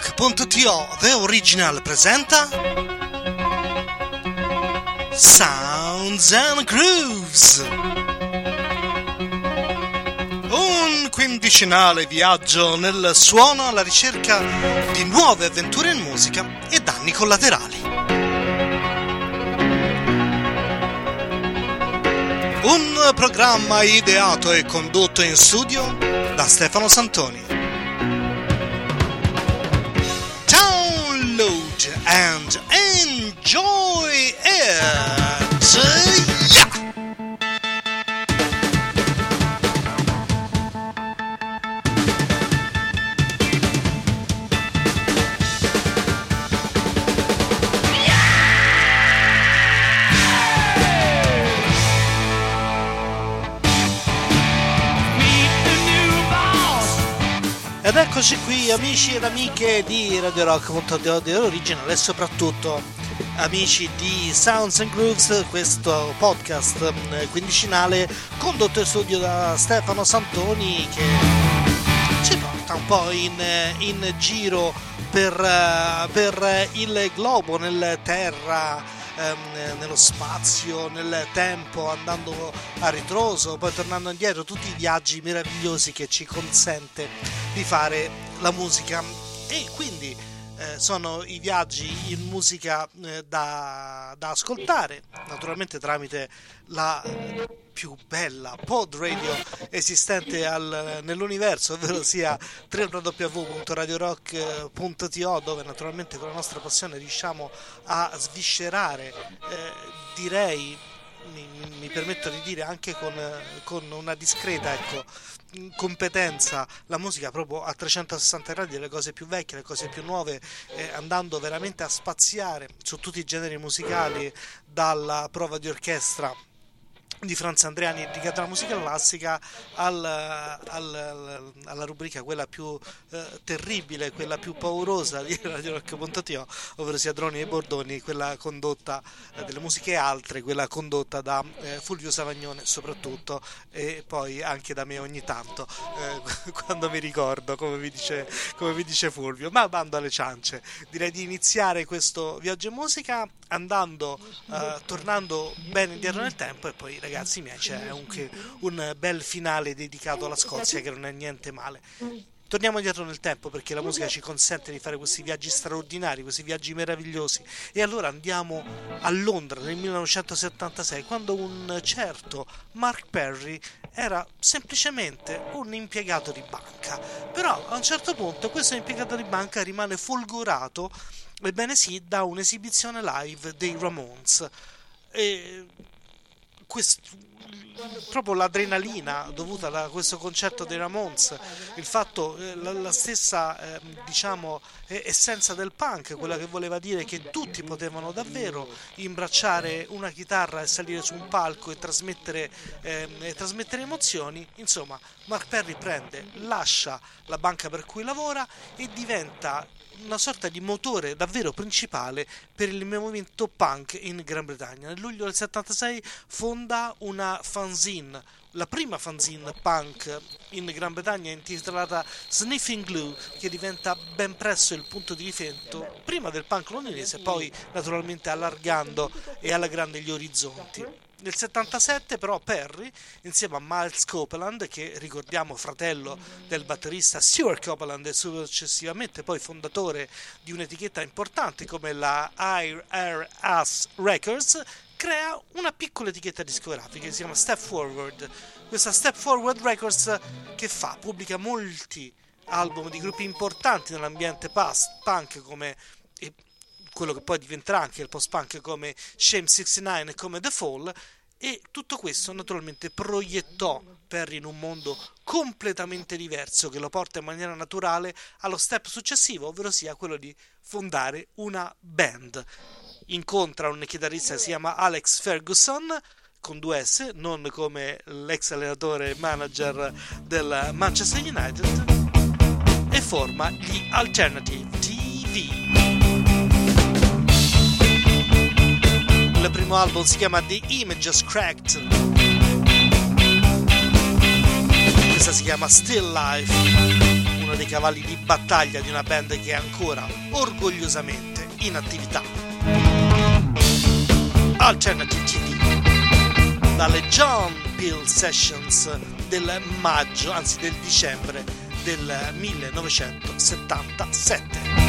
RadioRock.to The Original presenta Sounds and Grooves Un quindicinale viaggio nel suono alla ricerca di nuove avventure in musica e danni collaterali. Un programma ideato e condotto in studio da Stefano Santoni. Amici ed amiche di Radio Rock di Original e soprattutto amici di Sounds and Grooves, questo podcast eh, quindicinale condotto in studio da Stefano Santoni che ci porta un po' in, in giro per, eh, per il globo, nel terra ehm, nello spazio, nel tempo, andando a ritroso, poi tornando indietro, tutti i viaggi meravigliosi che ci consente di fare la musica. E quindi eh, sono i viaggi in musica eh, da, da, ascoltare, naturalmente tramite la più bella pod radio esistente al, nell'universo, ovvero sia www.radiorock.to dove naturalmente con la nostra passione riusciamo a sviscerare, eh, direi, mi, mi, permetto di dire anche con, con una discreta ecco, competenza la musica proprio a 360 gradi, le cose più vecchie, le cose più nuove, eh, andando veramente a spaziare su tutti i generi musicali, dalla prova di orchestra di Franz Andreani dedicata alla musica classica al, al, alla rubrica quella più eh, terribile, quella più paurosa di Radio Rock.to, ovvero sia Droni e Bordoni, quella condotta eh, delle musiche altre, quella condotta da eh, Fulvio Savagnone soprattutto e poi anche da me ogni tanto eh, quando mi ricordo come vi, dice, come vi dice Fulvio, ma bando alle ciance, direi di iniziare questo viaggio in musica andando, eh, tornando bene indietro nel tempo e poi ragazzi miei c'è anche un bel finale dedicato alla Scozia che non è niente male. Torniamo indietro nel tempo perché la musica ci consente di fare questi viaggi straordinari, questi viaggi meravigliosi. E allora andiamo a Londra nel 1976, quando un certo Mark Perry era semplicemente un impiegato di banca. Però a un certo punto questo impiegato di banca rimane folgorato, ebbene sì, da un'esibizione live dei Ramones. E questo, proprio l'adrenalina dovuta a questo concerto dei Ramones, il fatto, eh, la, la stessa eh, diciamo, essenza del punk, quella che voleva dire che tutti potevano davvero imbracciare una chitarra e salire su un palco e trasmettere, eh, e trasmettere emozioni, insomma Mark Perry prende, lascia la banca per cui lavora e diventa una sorta di motore davvero principale per il movimento punk in Gran Bretagna. Nel luglio del 76 fonda una fanzine, la prima fanzine punk in Gran Bretagna intitolata Sniffing Glue, che diventa ben presto il punto di riferimento prima del punk londinese, poi naturalmente allargando e alla grande gli orizzonti. Nel 77 però Perry, insieme a Miles Copeland, che ricordiamo fratello del batterista Stuart Copeland e successivamente poi fondatore di un'etichetta importante come la IRS Records, crea una piccola etichetta discografica che si chiama Step Forward. Questa Step Forward Records che fa, pubblica molti album di gruppi importanti nell'ambiente punk come quello che poi diventerà anche il post-punk come Shame 69 e come The Fall e tutto questo naturalmente proiettò Perry in un mondo completamente diverso che lo porta in maniera naturale allo step successivo, ovvero sia quello di fondare una band. Incontra un chitarrista che si chiama Alex Ferguson con due S, non come l'ex allenatore e manager del Manchester United, e forma gli Alternative TV. Il primo album si chiama The Images Cracked. Questa si chiama Still Life, uno dei cavalli di battaglia di una band che è ancora orgogliosamente in attività. Alternative TV dalle John Peel Sessions del maggio, anzi del dicembre del 1977.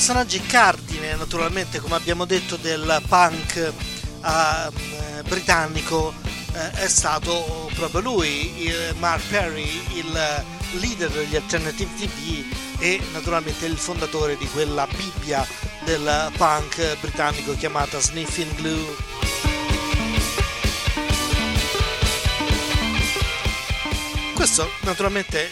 Personaggi cardine, naturalmente, come abbiamo detto, del punk eh, britannico eh, è stato proprio lui, Mark Perry, il leader degli Alternative TV e naturalmente il fondatore di quella Bibbia del punk britannico chiamata Sniffing Glue. Questo naturalmente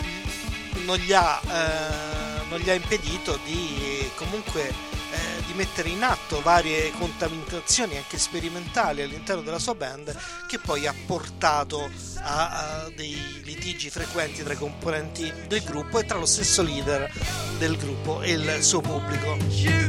non gli ha, eh, non gli ha impedito di comunque eh, di mettere in atto varie contaminazioni anche sperimentali all'interno della sua band che poi ha portato a, a dei litigi frequenti tra i componenti del gruppo e tra lo stesso leader del gruppo e il suo pubblico. E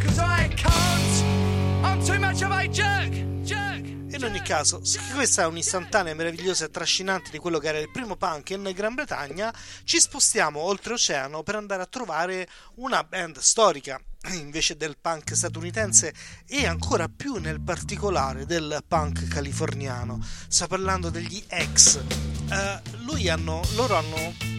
In ogni caso, questa è un'istantanea meravigliosa e trascinante di quello che era il primo punk in Gran Bretagna, ci spostiamo oltreoceano per andare a trovare una band storica invece del punk statunitense e ancora più nel particolare del punk californiano. Sto parlando degli X. Uh, hanno, loro hanno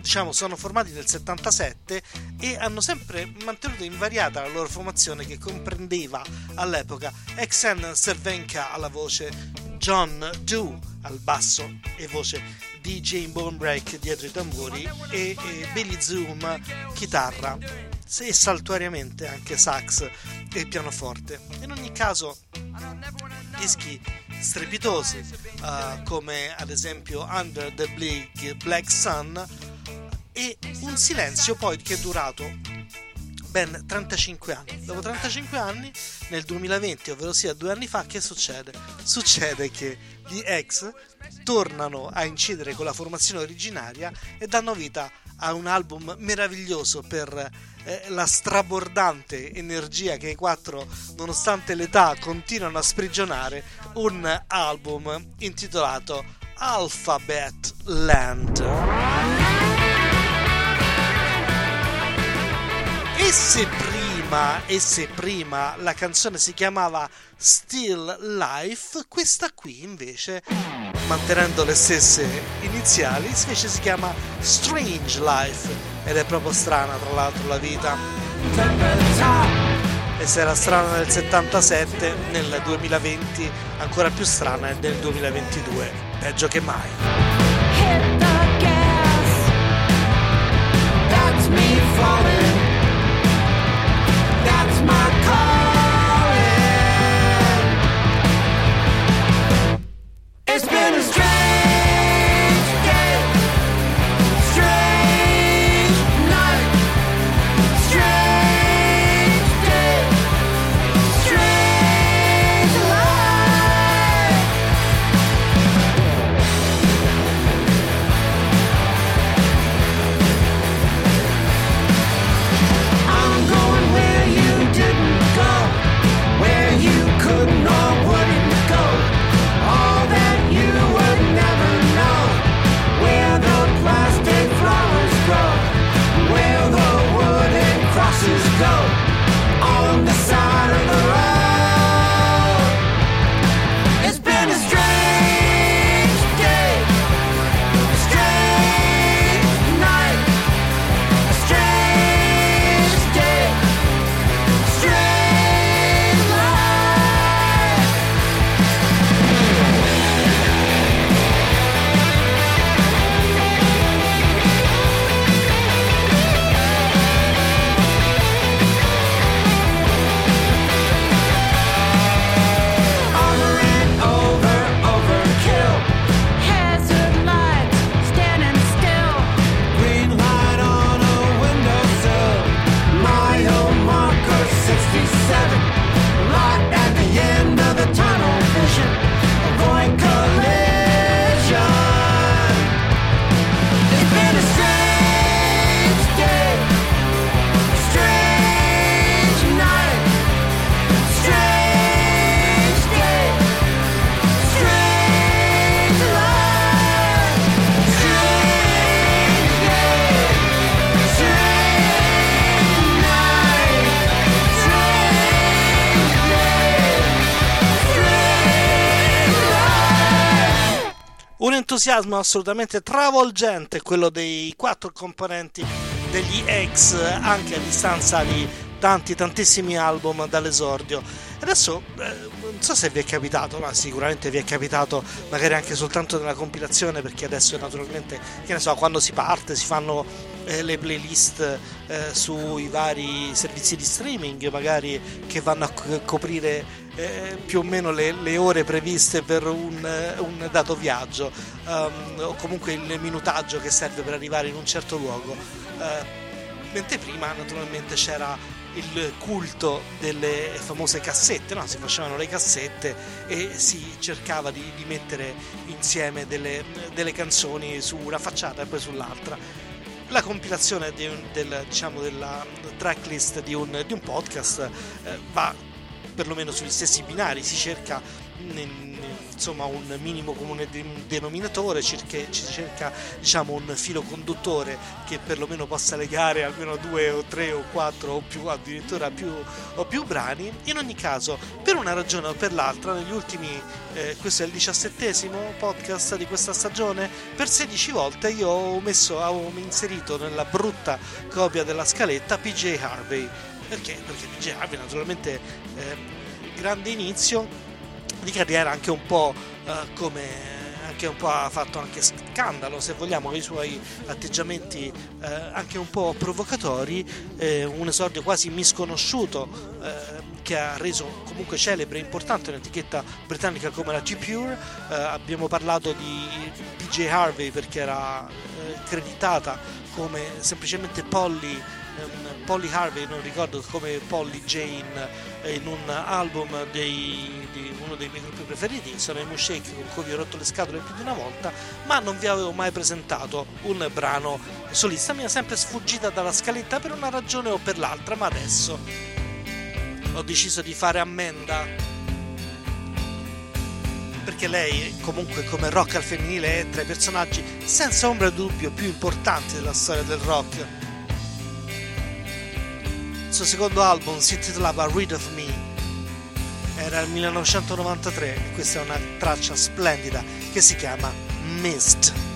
diciamo, sono formati nel 77 e hanno sempre mantenuto invariata la loro formazione che comprendeva all'epoca Exen Cervenka alla voce, John Doe al basso e voce DJ Bonebreak dietro i tamburi e, e Billy Zoom chitarra e saltuariamente anche sax e pianoforte. In ogni caso, dischi strepitosi uh, come ad esempio Under the Big Black Sun e un silenzio poi che è durato ben 35 anni. Dopo 35 anni, nel 2020, ovvero sia due anni fa, che succede? Succede che gli ex tornano a incidere con la formazione originaria e danno vita a un album meraviglioso per eh, la strabordante energia che i quattro, nonostante l'età, continuano a sprigionare, un album intitolato Alphabet Land. E se prima, e se prima la canzone si chiamava Still Life, questa qui invece, mantenendo le stesse iniziali, invece si chiama Strange Life ed è proprio strana tra l'altro la vita. E se era strana nel 77, nel 2020 ancora più strana è nel 2022, peggio che mai. Entusiasmo assolutamente travolgente quello dei quattro componenti degli ex anche a distanza di tanti tantissimi album dall'esordio. Adesso eh, non so se vi è capitato ma sicuramente vi è capitato magari anche soltanto nella compilazione perché adesso naturalmente che ne so quando si parte si fanno eh, le playlist eh, sui vari servizi di streaming magari che vanno a co- coprire eh, più o meno le, le, ore previste per un, eh, un dato viaggio um, o comunque il minutaggio che serve per arrivare in un certo luogo. Uh, mentre prima naturalmente c'era il culto delle famose cassette, no? si facevano le cassette e si cercava di, di mettere insieme delle, delle, canzoni su una facciata e poi sull'altra. La compilazione di un, del, diciamo, della tracklist di un, di un podcast eh, va perlomeno sugli stessi binari, si cerca insomma un minimo comune denominatore, cerca, ci cerca diciamo, un filo conduttore che perlomeno possa legare almeno due o tre o quattro o più addirittura più, o più brani. In ogni caso, per una ragione o per l'altra, negli ultimi, eh, questo è il diciassettesimo podcast di questa stagione, per 16 volte io ho, messo, ho inserito nella brutta copia della scaletta PJ Harvey. Perché? Perché PJ Harvey naturalmente eh, grande inizio di carriera anche un po' eh, come anche un po' ha fatto anche scandalo se vogliamo i suoi atteggiamenti eh, anche un po' provocatori eh, un esordio quasi misconosciuto eh, che ha reso comunque celebre e importante un'etichetta britannica come la G-Pure eh, abbiamo parlato di PJ Harvey perché era eh, creditata come semplicemente Polly Polly Harvey, non ricordo come Polly Jane in un album dei, di uno dei miei gruppi preferiti, sono i Mushake con cui vi ho rotto le scatole più di una volta, ma non vi avevo mai presentato un brano solista, mi è sempre sfuggita dalla scaletta per una ragione o per l'altra, ma adesso ho deciso di fare ammenda. Perché lei comunque come rock al femminile è tra i personaggi senza ombra di dubbio più importanti della storia del rock il suo secondo album si intitolava Read of Me. Era il 1993 e questa è una traccia splendida che si chiama Mist.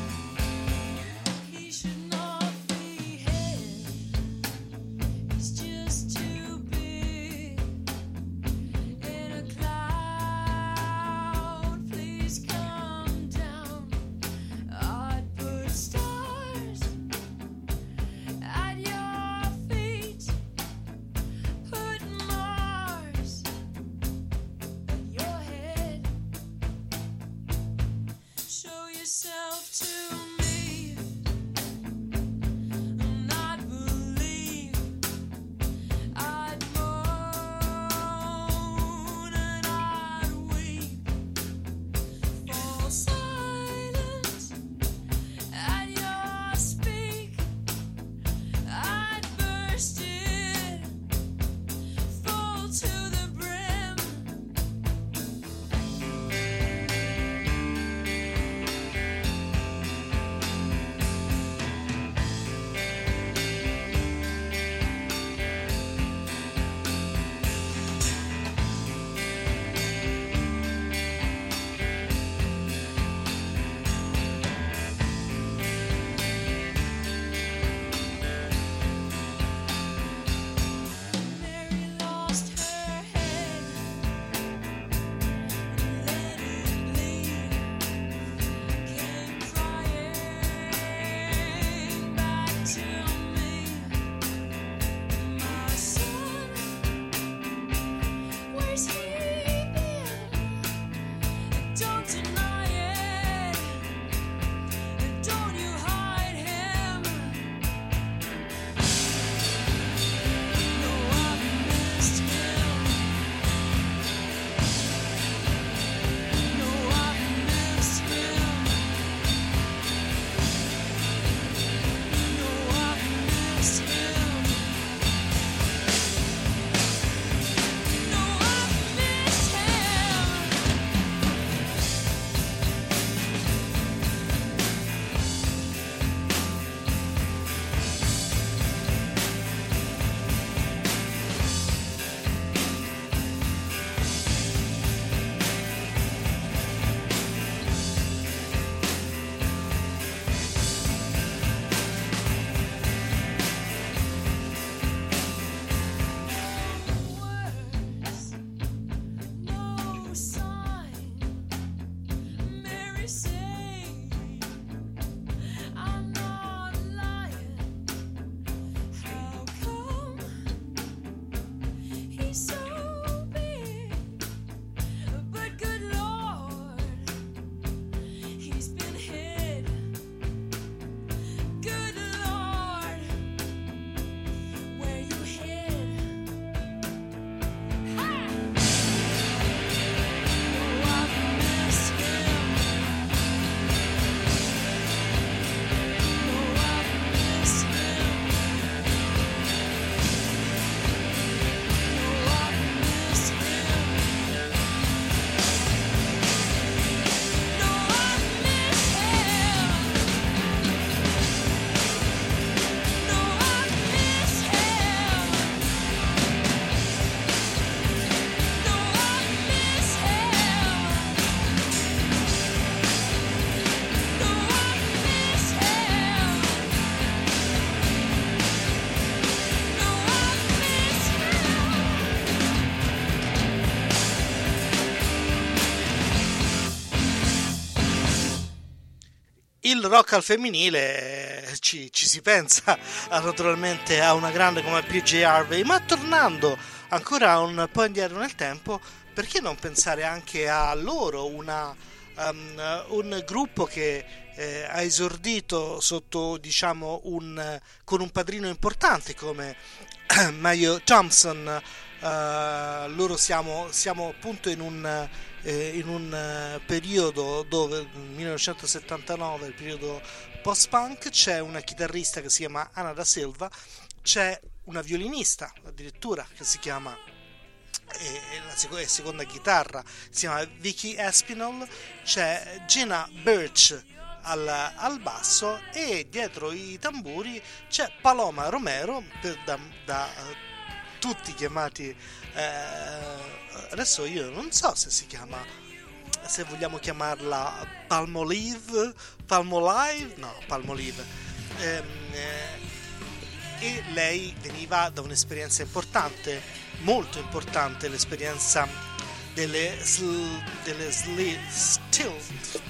Rock al femminile eh, ci, ci, si pensa naturalmente a una grande come PJ Harvey, ma tornando ancora un po' indietro nel tempo, perché non pensare anche a loro, una, um, un gruppo che eh, ha esordito sotto, diciamo, un, con un padrino importante come Mayo Thompson. Uh, loro siamo, siamo appunto in un eh, in un eh, periodo dove, 1979, il periodo post-punk, c'è una chitarrista che si chiama Anna da Silva, c'è una violinista addirittura che si chiama e la sec- seconda chitarra si chiama Vicky Espinol, c'è Gina Birch al, al, basso e dietro i tamburi c'è Paloma Romero per, da, da tutti chiamati eh, adesso io non so se si chiama se vogliamo chiamarla Palmolive Palmolive no Palmolive ehm, eh, e lei veniva da un'esperienza importante molto importante l'esperienza delle, sl, delle sli, still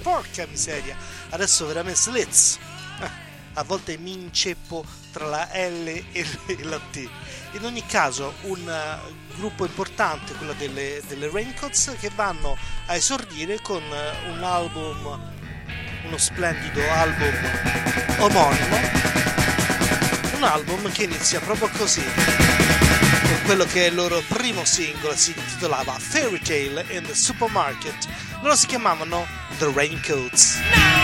porca miseria. Adesso veramente slits. Eh, a volte mi inceppo tra la L e la T. In ogni caso un gruppo importante, quello delle, delle Raincoats, che vanno a esordire con uh, un album, uno splendido album omonimo, un album che inizia proprio così, con quello che è il loro primo singolo, si intitolava Fairy Tale in the Supermarket, loro si chiamavano The Raincoats.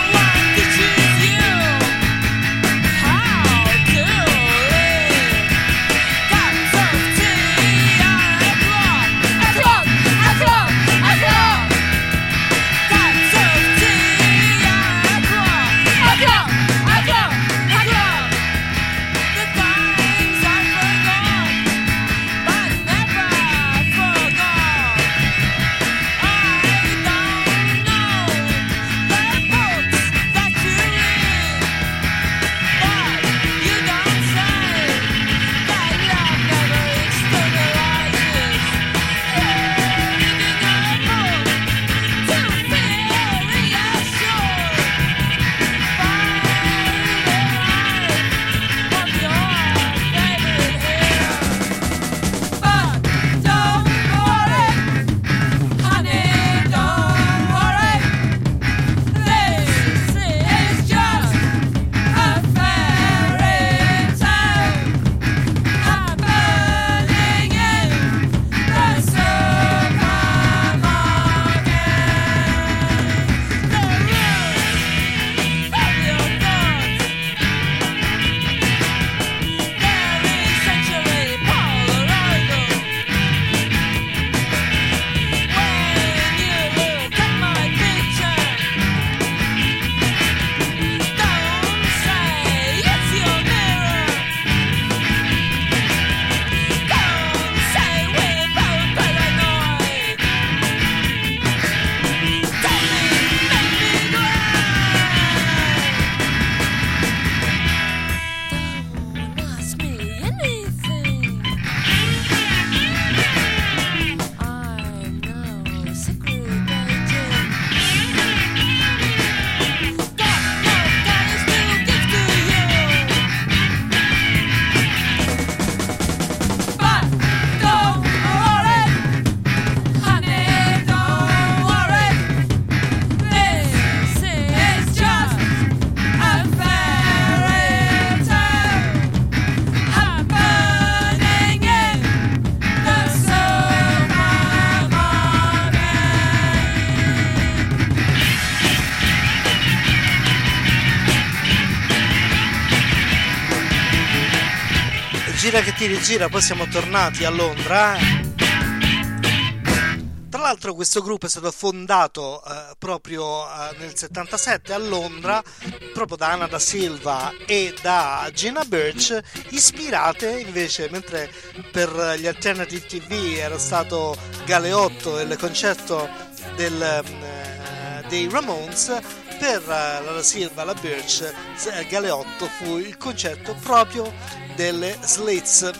Gira che ti rigira, poi siamo tornati a Londra. Tra l'altro questo gruppo è stato fondato eh, proprio eh, nel 77 a Londra, proprio da Anna da Silva e da Gina Birch, ispirate invece, mentre per gli Alternative TV era stato Galeotto il concerto del, eh, dei Ramones, per la Da Silva e la Birch Galeotto fu il concerto proprio delle Slits.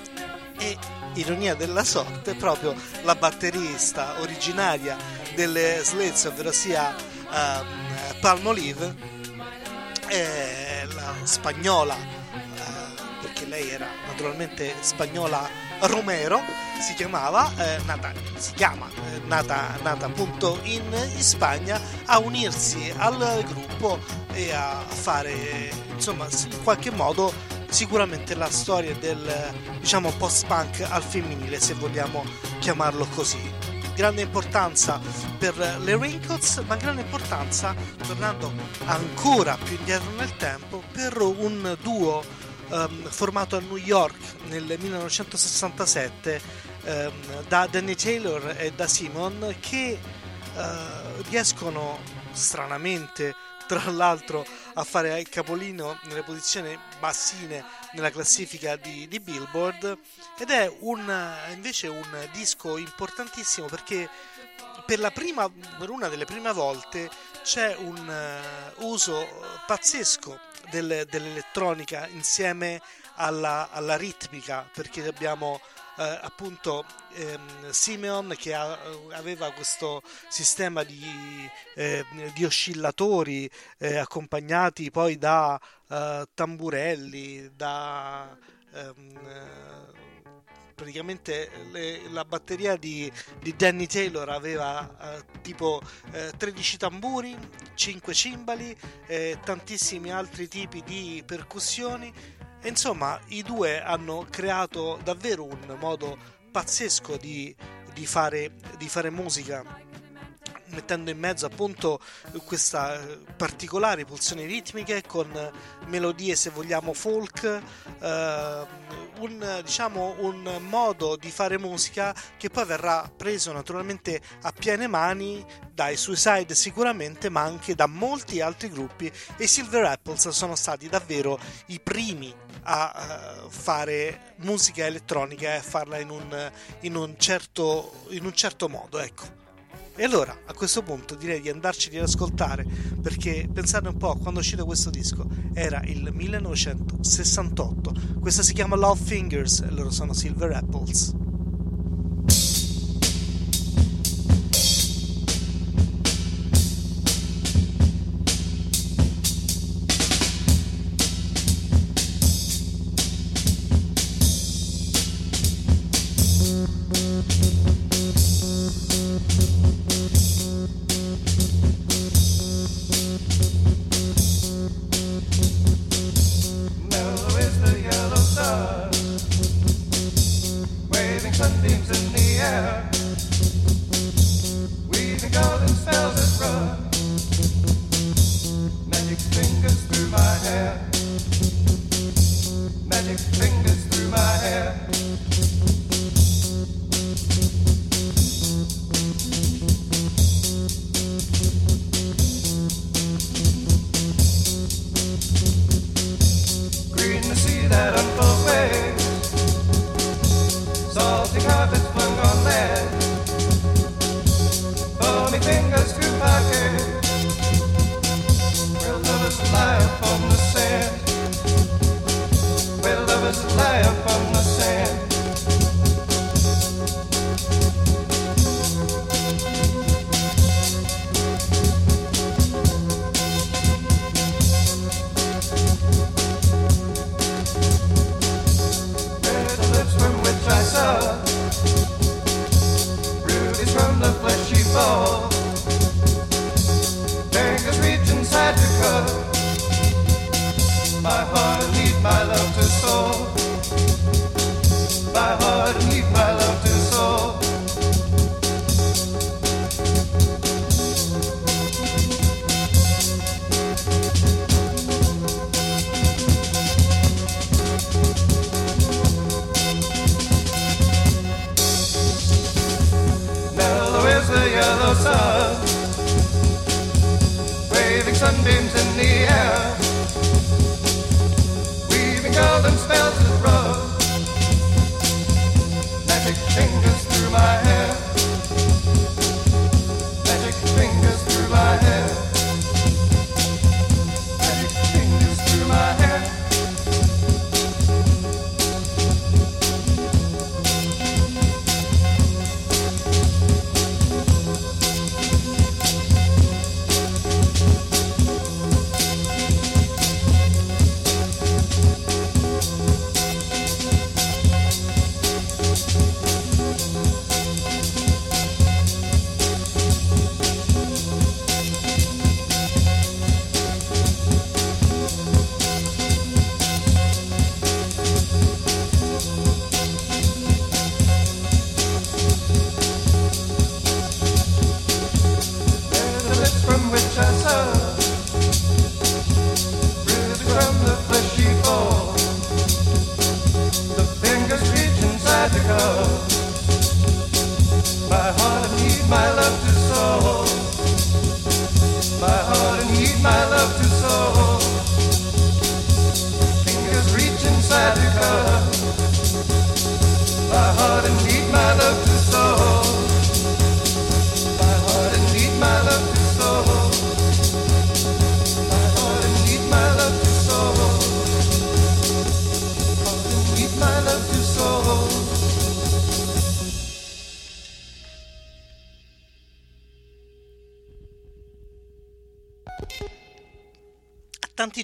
E ironia della sorte proprio la batterista originaria delle Slits ovvero sia um, Palmolive eh, la spagnola, eh, perché lei era naturalmente spagnola Romero, si chiamava, eh, nata, si chiama, eh, nata, nata appunto in, in, Spagna, a unirsi al gruppo e a fare, insomma, in qualche modo sicuramente la storia del diciamo post-punk al femminile, se vogliamo chiamarlo così. Grande importanza per le Raincoats, ma grande importanza, tornando ancora più indietro nel tempo, per un duo um, formato a New York nel 1967 um, da Danny Taylor e da Simon che uh, riescono stranamente tra l'altro a fare il capolino nelle posizioni bassine nella classifica di, di Billboard. Ed è un, invece un disco importantissimo perché per, la prima, per una delle prime volte c'è un uh, uso pazzesco del, dell'elettronica insieme alla, alla, ritmica perché abbiamo eh, appunto ehm, Simeon che ha, aveva questo sistema di, eh, di oscillatori eh, accompagnati poi da eh, tamburelli, da ehm, praticamente le, la batteria di, di, Danny Taylor aveva eh, tipo eh, 13 tamburi, 5 cimbali, e tantissimi altri tipi di percussioni. Insomma, i due hanno creato davvero un modo pazzesco di, di, fare, di fare musica mettendo in mezzo appunto questa particolare pulsioni ritmiche con melodie se vogliamo folk eh, un, diciamo, un modo di fare musica che poi verrà preso naturalmente a piene mani dai Suicide sicuramente ma anche da molti altri gruppi e i Silver Apples sono stati davvero i primi a uh, fare musica elettronica e a farla in un, in un, certo, in un certo modo ecco e allora a questo punto direi di andarci ad ascoltare perché pensate un po' quando è uscito questo disco era il 1968. Questa si chiama Love Fingers e loro sono Silver Apples.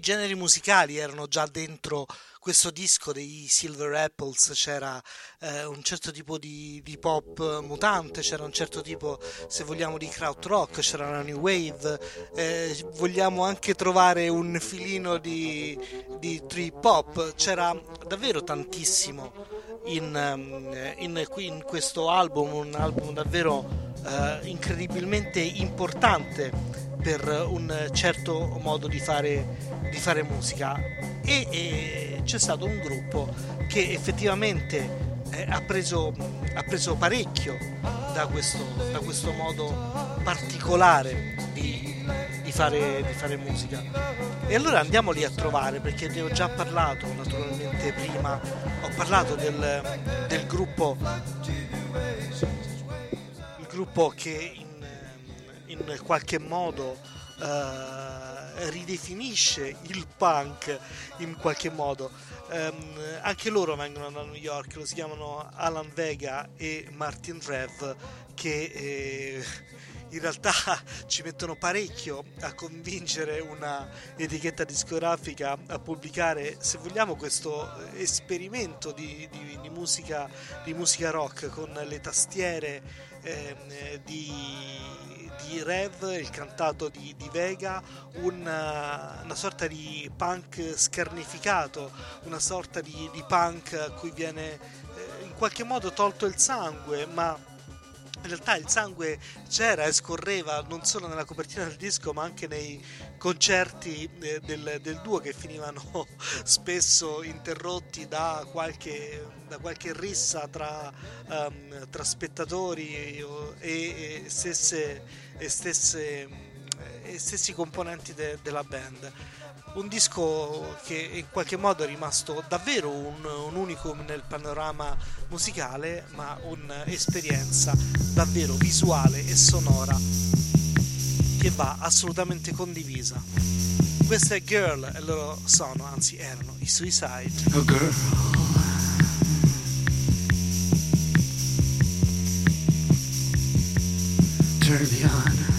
Generi musicali erano già dentro questo disco dei Silver Apples c'era eh, un certo tipo di, di, pop mutante, c'era un certo tipo, se vogliamo, di crowd rock, c'era la new wave, eh, vogliamo anche trovare un filino di, di trip hop, c'era davvero tantissimo in, ehm, in, in questo album, un album davvero eh, incredibilmente importante per un certo modo di fare, di fare musica. E, e, c'è stato un gruppo che effettivamente eh, ha, preso, ha, preso, parecchio da questo, da questo modo particolare di, di, fare, di, fare, musica e allora andiamoli a trovare perché ne ho già parlato naturalmente prima ho parlato del, del gruppo il gruppo che in in qualche modo uh, ridefinisce il punk in qualche modo. Um, anche loro vengono da New York, lo si chiamano Alan Vega e Martin Rev che eh, in realtà ci mettono parecchio a convincere una etichetta discografica a pubblicare, se vogliamo, questo esperimento di, di, di, musica, di musica rock con le tastiere eh, di di Rev, il cantato di, di Vega, una, una, sorta di punk scarnificato, una sorta di, di punk a cui viene eh, in qualche modo tolto il sangue, ma in realtà il sangue c'era e scorreva non solo nella copertina del disco ma anche nei concerti eh, del, del, duo che finivano spesso interrotti da qualche, da qualche rissa tra, um, tra spettatori e, e, stesse, e, stesse, e stessi componenti de, della band un disco che in qualche modo è rimasto davvero un, un unicum nel panorama musicale, ma un'esperienza davvero visuale e sonora che va assolutamente condivisa. Questa è Girl e loro sono, anzi erano, i Suicide. Oh girl. Turn me on.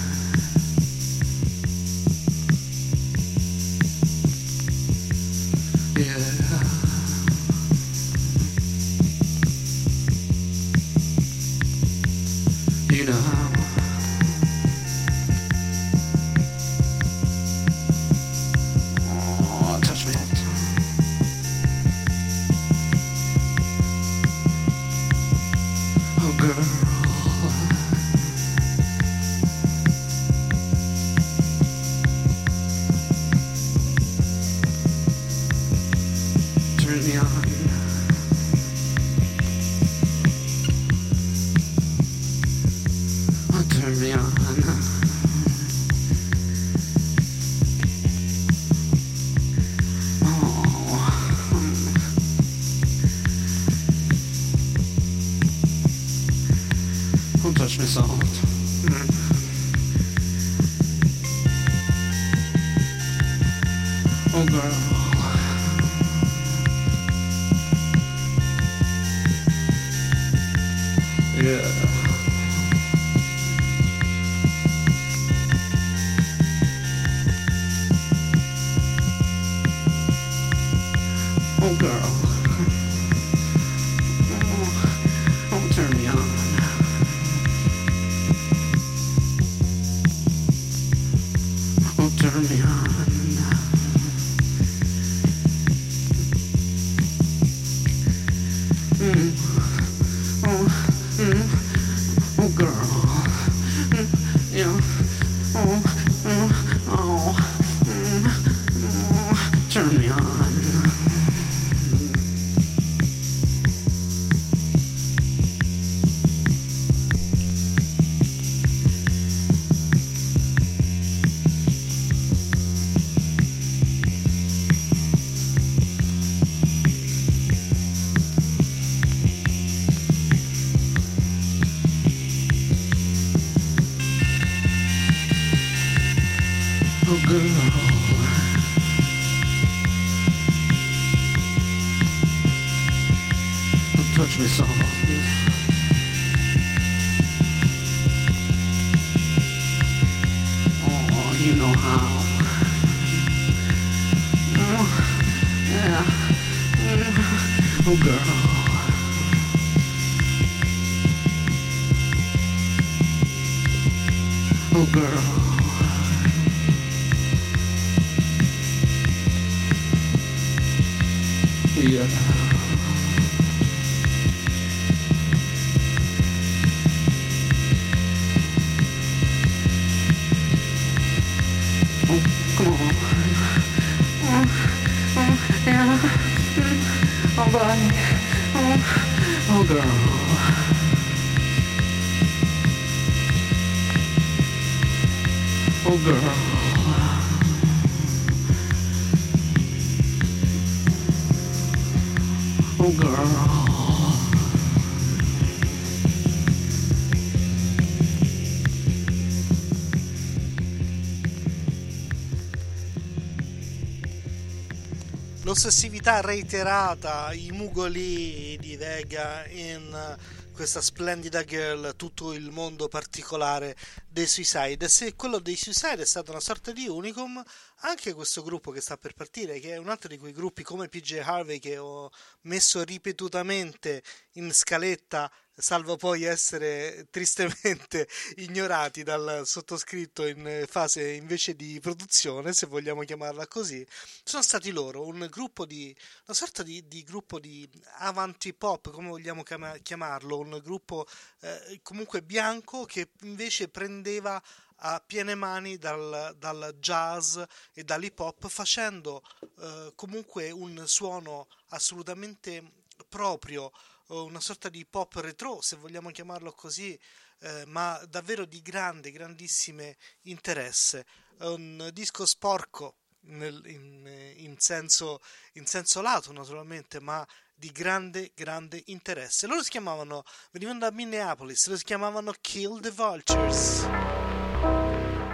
L'ossessività reiterata, i mugoli di Vega in questa splendida girl, tutto il mondo particolare dei Suicide. Se quello dei Suicide è stato una sorta di unicum, anche questo gruppo che sta per partire, che è un altro di quei gruppi come PJ Harvey che ho messo ripetutamente in scaletta salvo poi essere tristemente ignorati dal sottoscritto in fase invece di produzione, se vogliamo chiamarla così, sono stati loro un gruppo di una sorta di, di gruppo di avanti pop, come vogliamo chiamarlo, un gruppo eh, comunque bianco che invece prendeva a piene mani dal, dal jazz e dall'hip hop facendo eh, comunque un suono assolutamente proprio una sorta di pop retro, se vogliamo chiamarlo così, eh, ma davvero di grande, grandissime interesse. Un disco sporco nel, in, in, senso, in senso lato, naturalmente, ma di grande, grande interesse. Loro si chiamavano, venivano da Minneapolis, lo si chiamavano Kill the Vultures.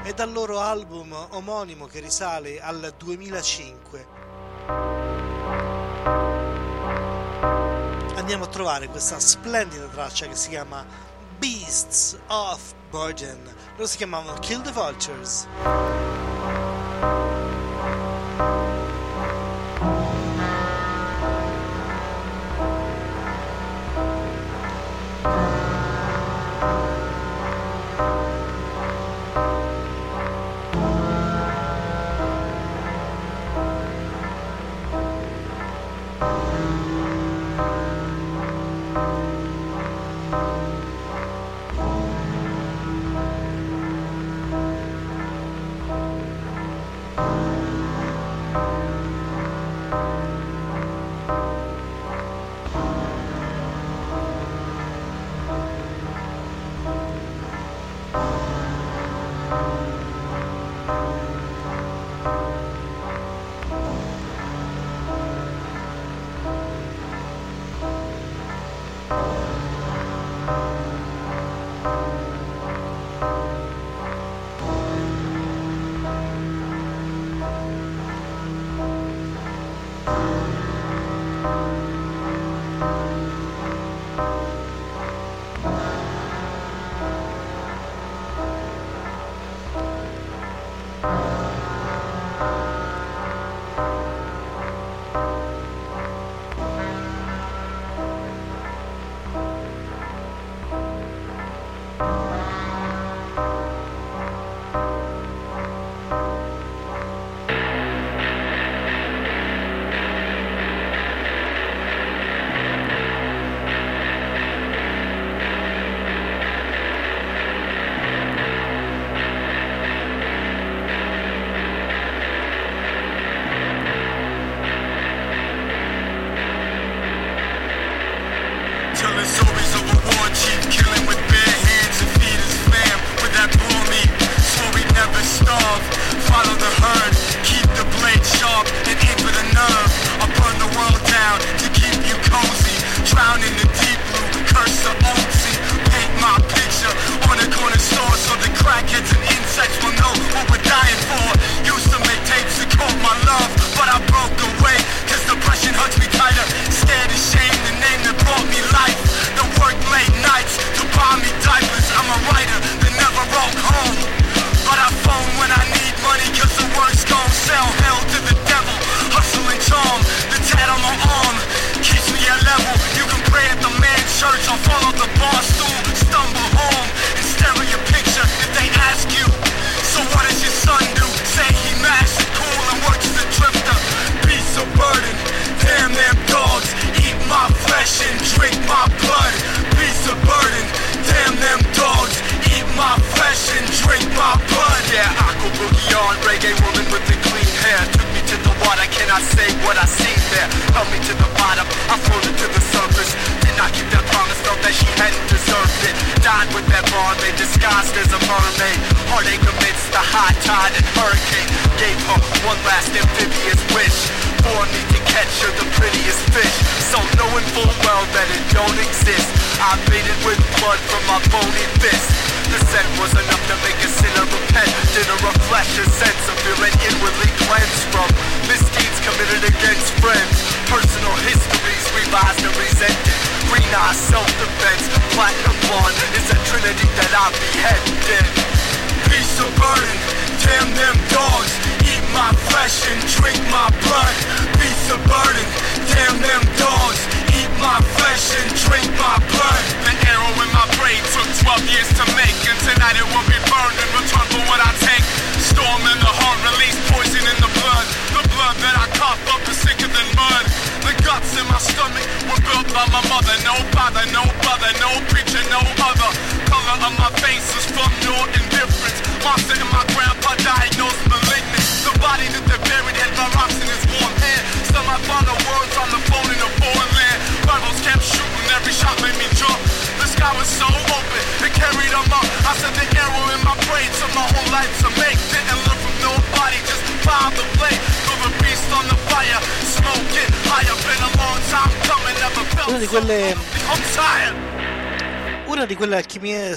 È dal loro album omonimo che risale al 2005 andiamo a trovare questa splendida traccia che si chiama Beasts of Burden. Loro si chiamavano Kill the Vultures.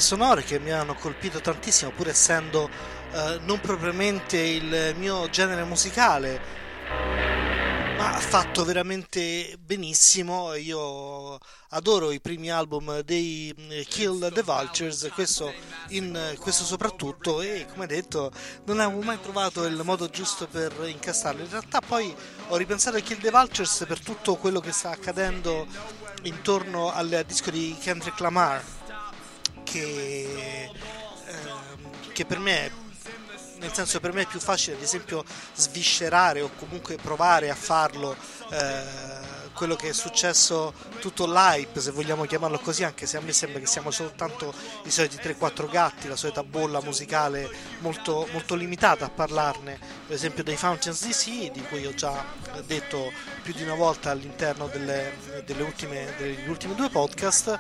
Sonore che mi hanno colpito tantissimo, pur essendo eh, non propriamente il mio genere musicale, ma fatto veramente benissimo. Io adoro i primi album dei eh, Kill the Vultures, questo, in, questo soprattutto, e come detto, non avevo mai trovato il modo giusto per incastarlo. In realtà, poi ho ripensato a Kill the Vultures per tutto quello che sta accadendo intorno al disco di Kendrick Lamar che, ehm, che per me è nel senso per me è più facile ad esempio sviscerare o comunque provare a farlo eh, quello che è successo tutto l'hype se vogliamo chiamarlo così anche se a me sembra che siamo soltanto i soliti 3-4 gatti la solita bolla musicale molto, molto limitata a parlarne. Per esempio dei Fountains DC di cui ho già detto più di una volta all'interno delle, delle ultime, degli ultimi due podcast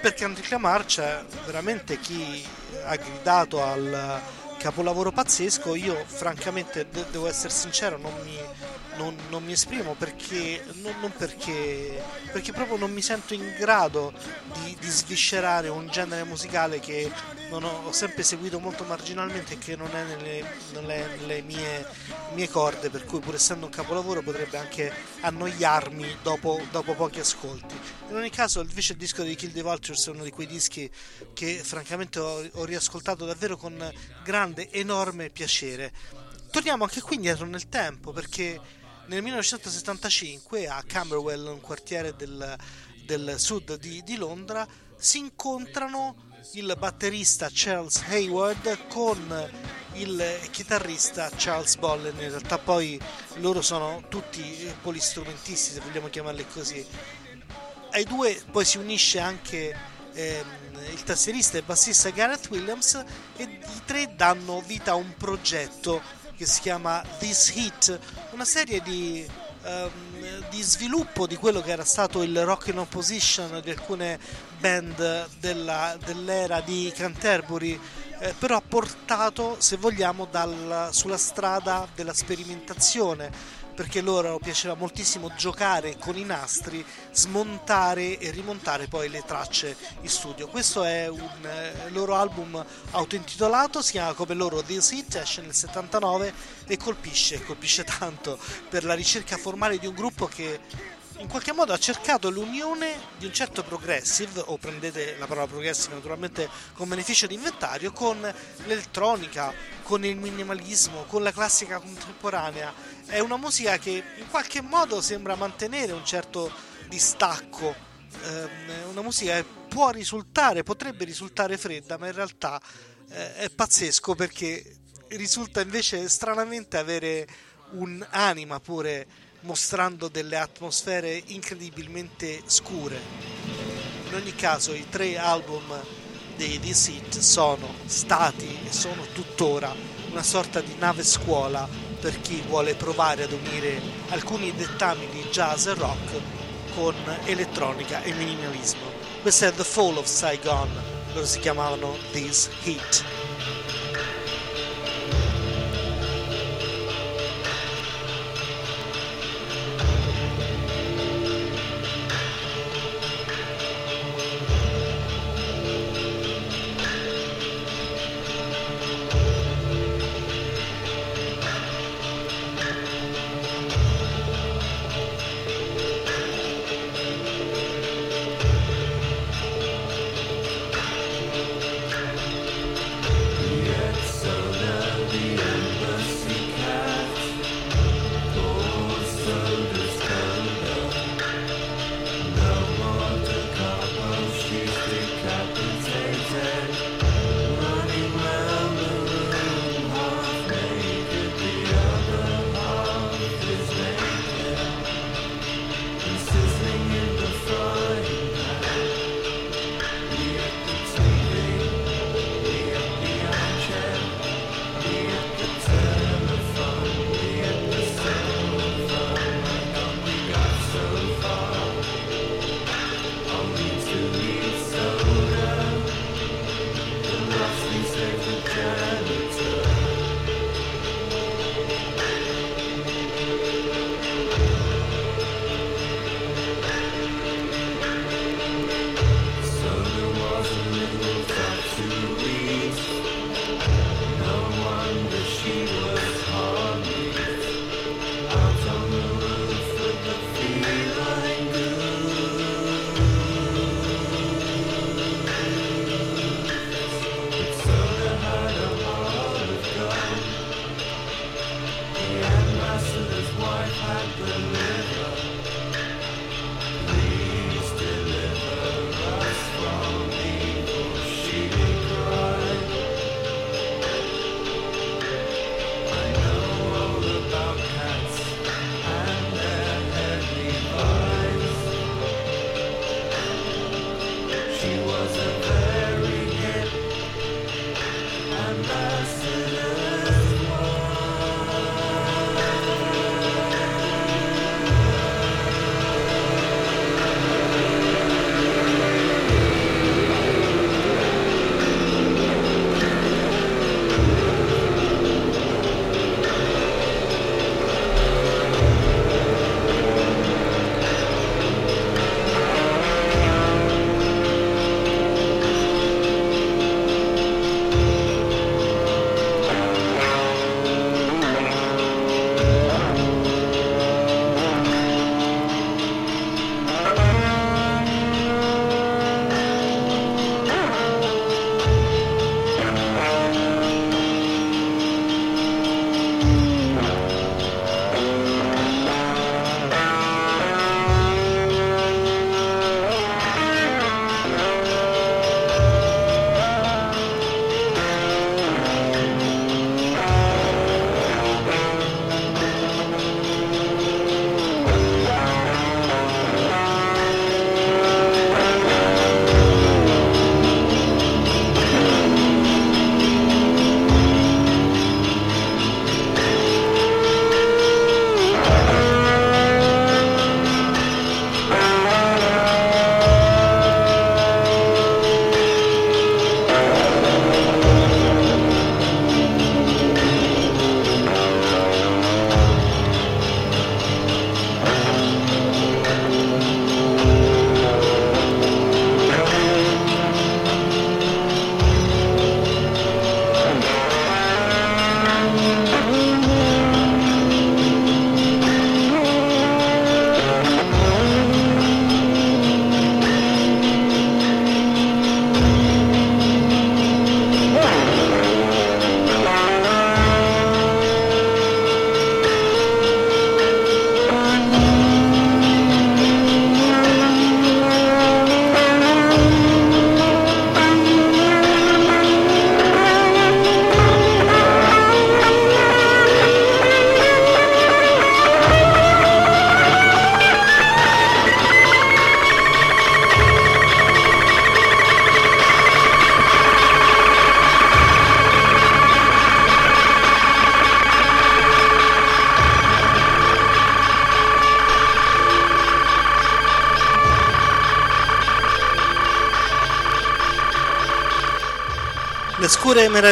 perché Kendrick Lamar c'è veramente chi ha gridato al capolavoro pazzesco io francamente de- devo essere sincero non mi, non, non mi esprimo perché non, non perché perché proprio non mi sento in grado di, di sviscerare un genere musicale che non ho, ho sempre seguito molto marginalmente che non è nelle, nelle- nelle mie, mie corde per cui pur essendo un capolavoro potrebbe anche annoiarmi dopo, dopo pochi ascolti in ogni caso invece il disco di Kill the Vultures è uno di quei dischi che francamente ho, ho riascoltato davvero con grande, enorme piacere. Torniamo anche qui indietro nel tempo perché nel 1975 a Camberwell, un quartiere del, del sud di, di Londra, si incontrano il batterista Charles Hayward con il chitarrista Charles Bollen. In realtà poi loro sono tutti polistrumentisti, se vogliamo chiamarli così ai due poi si unisce anche ehm, il tastierista e bassista Gareth Williams e i tre danno vita a un progetto che si chiama This Hit, una serie di, ehm, di sviluppo di quello che era stato il rock in opposition di alcune band della- dell'era di Canterbury eh, però portato se vogliamo dal- sulla strada della sperimentazione perché loro piaceva moltissimo giocare con i nastri, smontare e rimontare poi le tracce in studio. Questo è un eh, loro album autointitolato, si chiama come loro This Hit, esce nel 79 e colpisce, colpisce tanto per la ricerca formale di un gruppo che in qualche modo ha cercato l'unione di un certo progressive, o prendete la parola progressive naturalmente con beneficio di inventario, con l'elettronica, con il minimalismo, con la classica contemporanea. È una musica che in qualche modo sembra mantenere un certo distacco ehm, una musica che può risultare, potrebbe risultare fredda, ma in realtà eh, è pazzesco perché risulta invece stranamente avere un'anima pure mostrando delle atmosfere incredibilmente scure. In ogni caso i tre album dei This Hit sono stati e sono tuttora una sorta di nave scuola per chi vuole provare ad unire alcuni dettami di jazz e rock con elettronica e minimalismo. Questo è The Fall of Saigon, loro si chiamavano This Hit.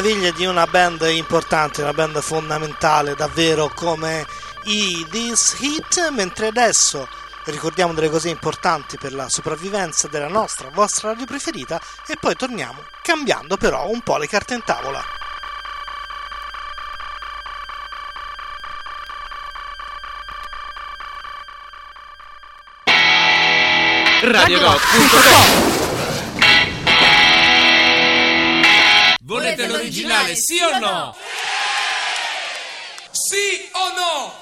Meraviglie di una band importante, una band fondamentale davvero come i This Hit, mentre adesso ricordiamo delle cose importanti per la sopravvivenza della nostra, vostra radio preferita e poi torniamo cambiando però un po' le carte in tavola. RadioRock.com Volete l'originale, sì o no? Sì o no?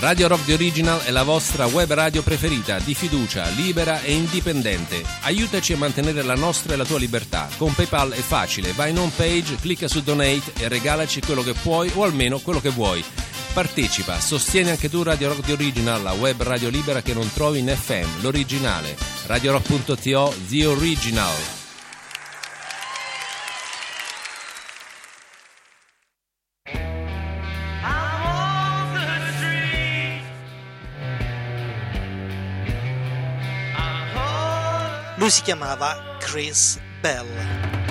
Radio Rock The Original è la vostra web radio preferita, di fiducia, libera e indipendente. Aiutaci a mantenere la nostra e la tua libertà. Con PayPal è facile, vai in home page, clicca su Donate e regalaci quello che puoi o almeno quello che vuoi. Partecipa, sostieni anche tu Radio Rock The Original, la web radio libera che non trovi in FM, l'originale. RadioRock.to The Original. Lui si chiamava Chris Bell.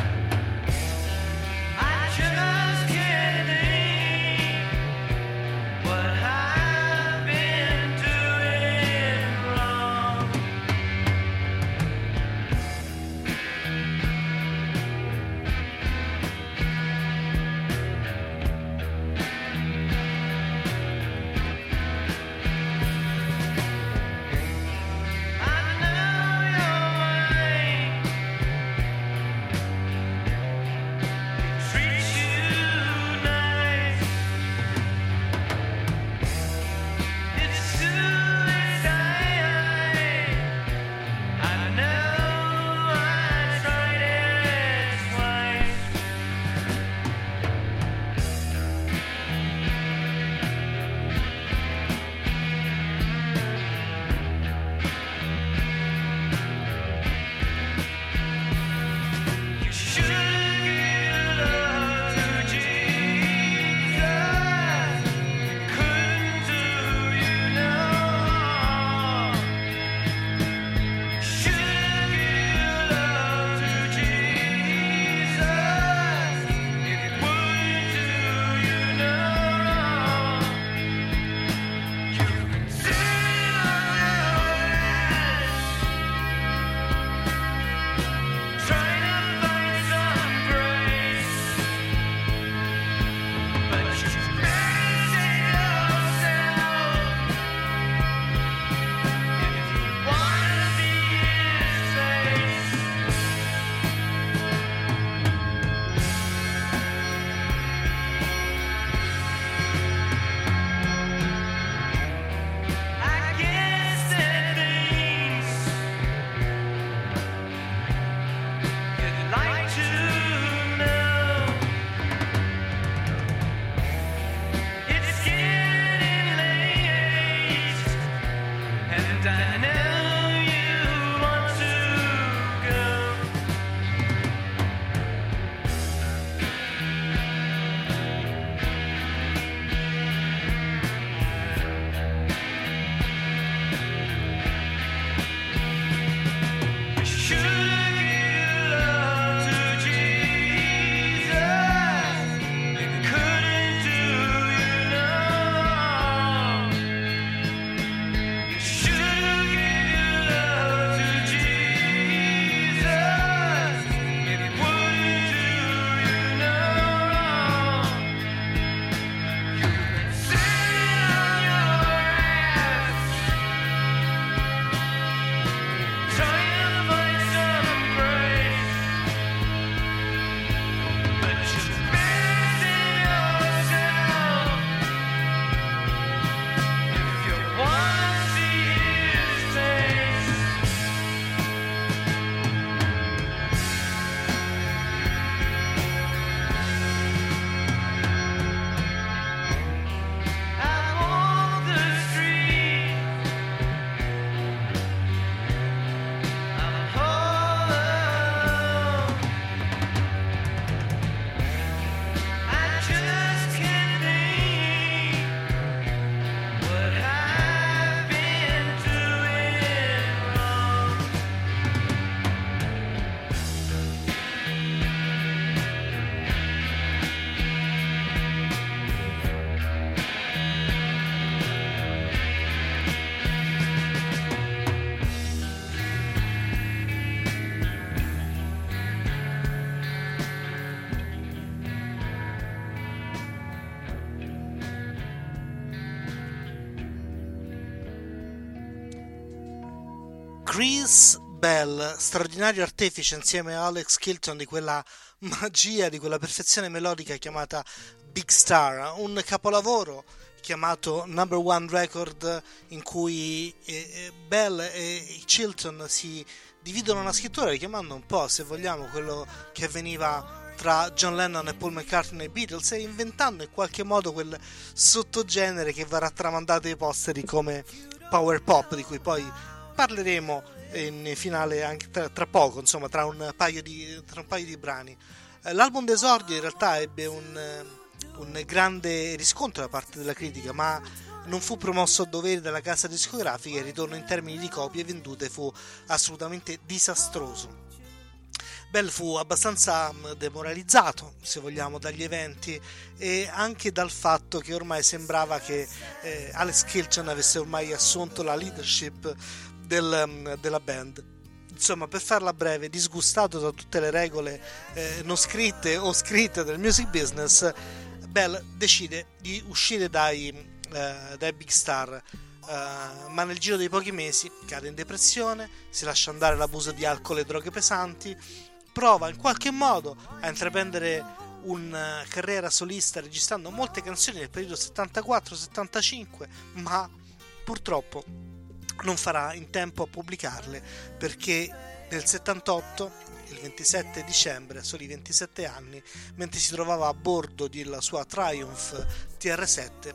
Chris Bell, straordinario artefice insieme a Alex Kilton di quella magia, di quella perfezione melodica chiamata Big Star, un capolavoro chiamato Number One Record in cui eh, eh, Bell e Chilton si dividono una scrittura richiamando un po', se vogliamo, quello che avveniva tra John Lennon e Paul McCartney e Beatles e inventando in qualche modo quel sottogenere che verrà tramandato ai posteri come power pop di cui poi parleremo in finale anche tra, tra poco insomma tra un paio di, un paio di brani. Eh, l'album d'esordio in realtà ebbe un, eh, un grande riscontro da parte della critica ma non fu promosso a dovere dalla casa discografica e il ritorno in termini di copie vendute fu assolutamente disastroso. Bell fu abbastanza mm, demoralizzato, se vogliamo, dagli eventi e anche dal fatto che ormai sembrava che eh, Alex Kilchen avesse ormai assunto la leadership del, mm, della band. Insomma, per farla breve, disgustato da tutte le regole eh, non scritte o scritte del music business, Bell decide di uscire dai, eh, dai Big Star. Uh, ma nel giro di pochi mesi cade in depressione, si lascia andare l'abuso di alcol e droghe pesanti prova in qualche modo a intraprendere una carriera solista registrando molte canzoni nel periodo 74-75, ma purtroppo non farà in tempo a pubblicarle perché nel 78, il 27 dicembre, a soli 27 anni, mentre si trovava a bordo della sua Triumph TR7,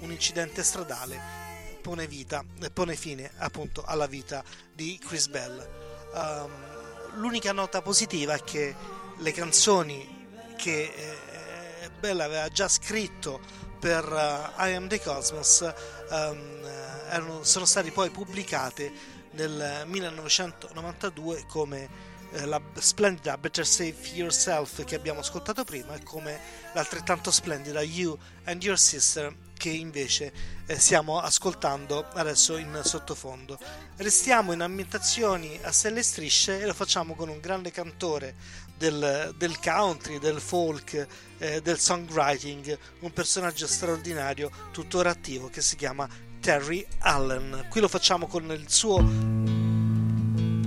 un incidente stradale pone, vita, pone fine appunto alla vita di Chris Bell. Um, l'unica nota positiva è che le canzoni che eh, Bella aveva già scritto per uh, I Am the Cosmos um, erano, sono state poi pubblicate nel 1992 come eh, la splendida Better Save Yourself che abbiamo ascoltato prima e come l'altrettanto splendida You and Your Sister che invece eh, stiamo ascoltando adesso in sottofondo. Restiamo in ambientazioni a stelle strisce e lo facciamo con un grande cantore del, del country, del folk, eh, del songwriting, un personaggio straordinario, tuttora attivo, che si chiama Terry Allen. Qui lo facciamo con il suo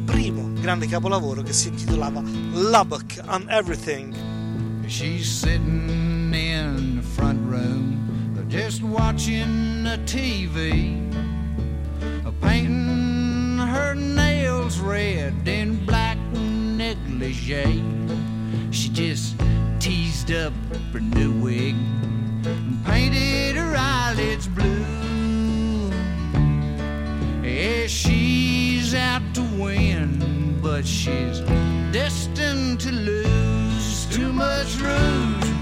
primo grande capolavoro che si intitolava Lubbock on Everything. She's sitting in the front room just watching the TV, painting her nails red in black negligee. She just teased up her new wig and painted her eyelids blue. Yeah, she's out to win, but she's destined to lose. Too much rouge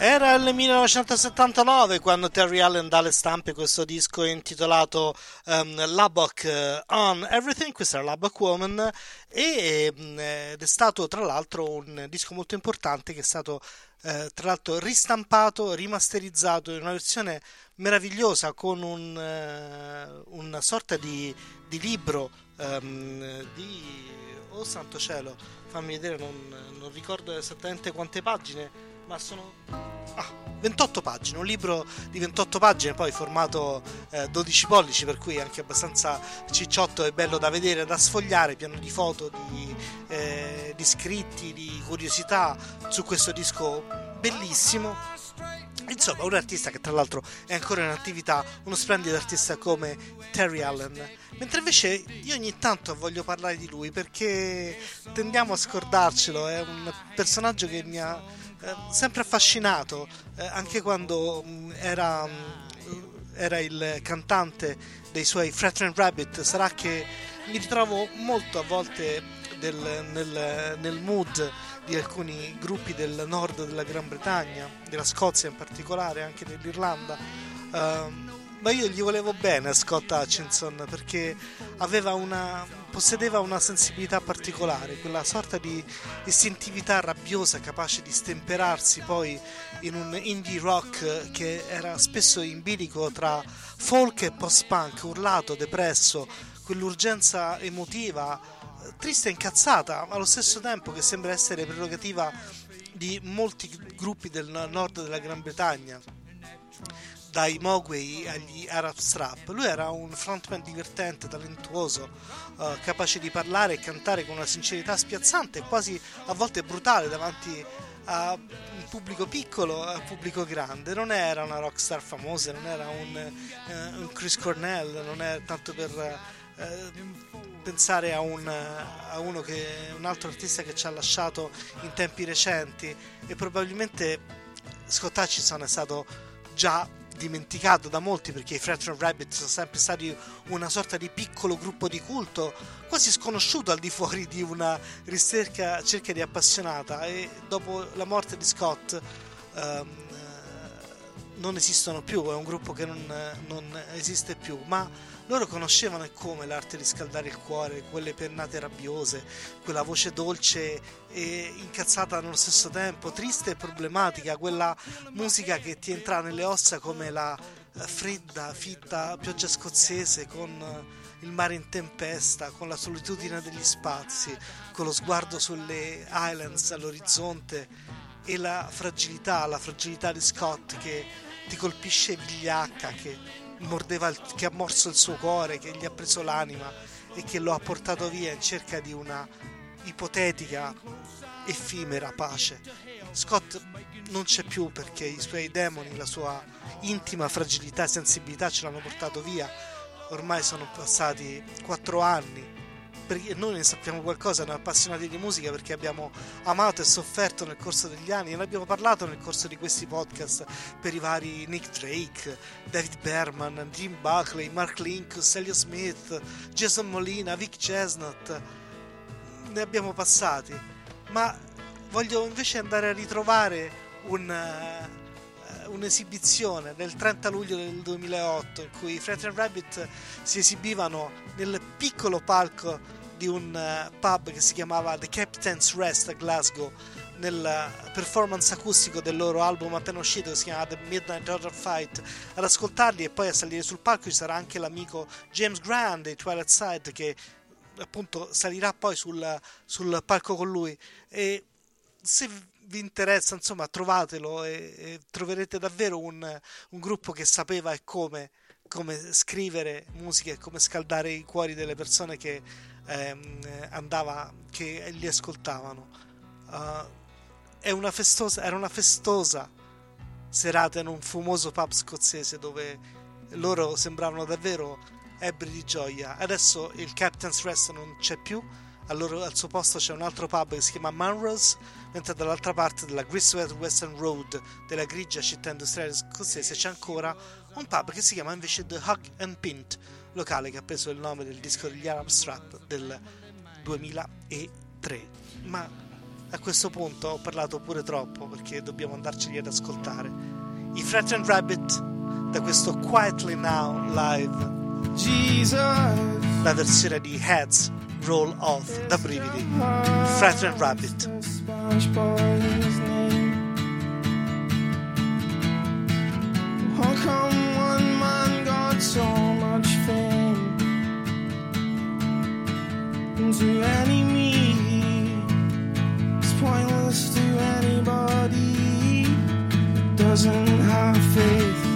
Era il 1979 quando Terry Allen dà alle stampe questo disco intitolato um, Lubbock eh, on Everything, questa era Lubbock Woman, e, mm, ed è stato tra l'altro un disco molto importante che è stato eh, tra l'altro ristampato, rimasterizzato in una versione meravigliosa con un, uh, una sorta di, di libro um, di... Oh santo cielo, fammi vedere, non, non ricordo esattamente quante pagine ma sono ah, 28 pagine, un libro di 28 pagine, poi formato eh, 12 pollici, per cui anche abbastanza cicciotto e bello da vedere, da sfogliare, pieno di foto, di, eh, di scritti, di curiosità su questo disco bellissimo. Insomma, un artista che tra l'altro è ancora in attività, uno splendido artista come Terry Allen. Mentre invece io ogni tanto voglio parlare di lui perché tendiamo a scordarcelo, è un personaggio che mi ha eh, sempre affascinato, eh, anche quando mh, mm, era, mh, mm, era, il cantante dei suoi Fratrin Rabbit, sarà che mi ritrovo molto a volte del, nel, nel mood di alcuni gruppi del nord della Gran Bretagna, della Scozia in particolare, anche dell'Irlanda. Uh, ma io gli volevo bene a Scott Hutchinson perché una, possedeva una sensibilità particolare, quella sorta di istintività rabbiosa capace di stemperarsi poi in un indie rock che era spesso in bilico tra folk e post-punk, urlato, depresso, quell'urgenza emotiva, triste e incazzata, ma allo stesso tempo che sembra essere prerogativa di molti gruppi del nord della Gran Bretagna dai Mogwai agli Arab Strap. Lui era un frontman divertente, talentuoso, uh, capace di parlare e cantare con una sincerità spiazzante e quasi a volte brutale davanti a un pubblico piccolo a un pubblico grande. Non era una rockstar famosa, non era un, uh, un Chris Cornell, non è tanto per uh, pensare a, un, a uno che un altro artista che ci ha lasciato in tempi recenti e probabilmente Scott Hutchison è stato già dimenticato da molti perché i Fratron Rabbit sono sempre stati una sorta di piccolo gruppo di culto quasi sconosciuto al di fuori di una ricerca cerca di appassionata. E dopo la morte di Scott um, non esistono più, è un gruppo che non, non esiste più, ma loro conoscevano e come l'arte di scaldare il cuore, quelle pennate rabbiose, quella voce dolce e incazzata nello stesso tempo, triste e problematica, quella musica che ti entra nelle ossa come la fredda, fitta pioggia scozzese con il mare in tempesta, con la solitudine degli spazi, con lo sguardo sulle islands all'orizzonte e la fragilità, la fragilità di Scott che ti colpisce vigliacca che, mordeva il, che ha morso il suo cuore, che gli ha preso l'anima e che lo ha portato via in cerca di una ipotetica, effimera pace. Scott non c'è più perché i suoi demoni, la sua intima fragilità e sensibilità ce l'hanno portato via. Ormai sono passati quattro anni perché noi ne sappiamo qualcosa, noi appassionati di musica perché abbiamo amato e sofferto nel corso degli anni ne abbiamo parlato nel corso di questi podcast per i vari Nick Drake, David Berman, Jim Buckley, Mark Link, Celia Smith, Jason Molina, Vic Chestnut. Ne abbiamo passati, ma voglio invece andare a ritrovare un, uh, un'esibizione del 30 luglio del 2008 in cui Fred and Rabbit si esibivano nel piccolo palco di un uh, pub che si chiamava The Captain's Rest a Glasgow nel performance acustico del loro album appena uscito che si chiama The Midnight Order Fight. Ad ascoltarli e poi a salire sul palco ci sarà anche l'amico James Grant dei Twilight Side che appunto salirà poi sul, sul palco con lui. E se vi interessa insomma trovatelo e, e troverete davvero un, un, gruppo che sapeva e come, come scrivere musica e come scaldare i cuori delle persone che ehm, andava, che li ascoltavano. Uh, una festosa, era una festosa serata in un fumoso pub scozzese dove loro sembravano davvero ebbri di gioia. Adesso il Captain's Rest non c'è più, al, al suo posto c'è un altro pub che si chiama Munros, mentre dall'altra parte della Griswold Western Road della grigia città industriale scozzese c'è ancora un pub che si chiama invece The Hug and Pint, locale che ha preso il nome del disco degli Arab Strap del 2003. Ma a questo punto ho parlato pure troppo perché dobbiamo andarceli ad ascoltare. I Frat and Rabbit da questo Quietly Now live, Jesus, la versione di Heads Roll Off da brividi. Frat and Rabbit. SpongeBob his to any me, it's pointless to anybody doesn't have faith.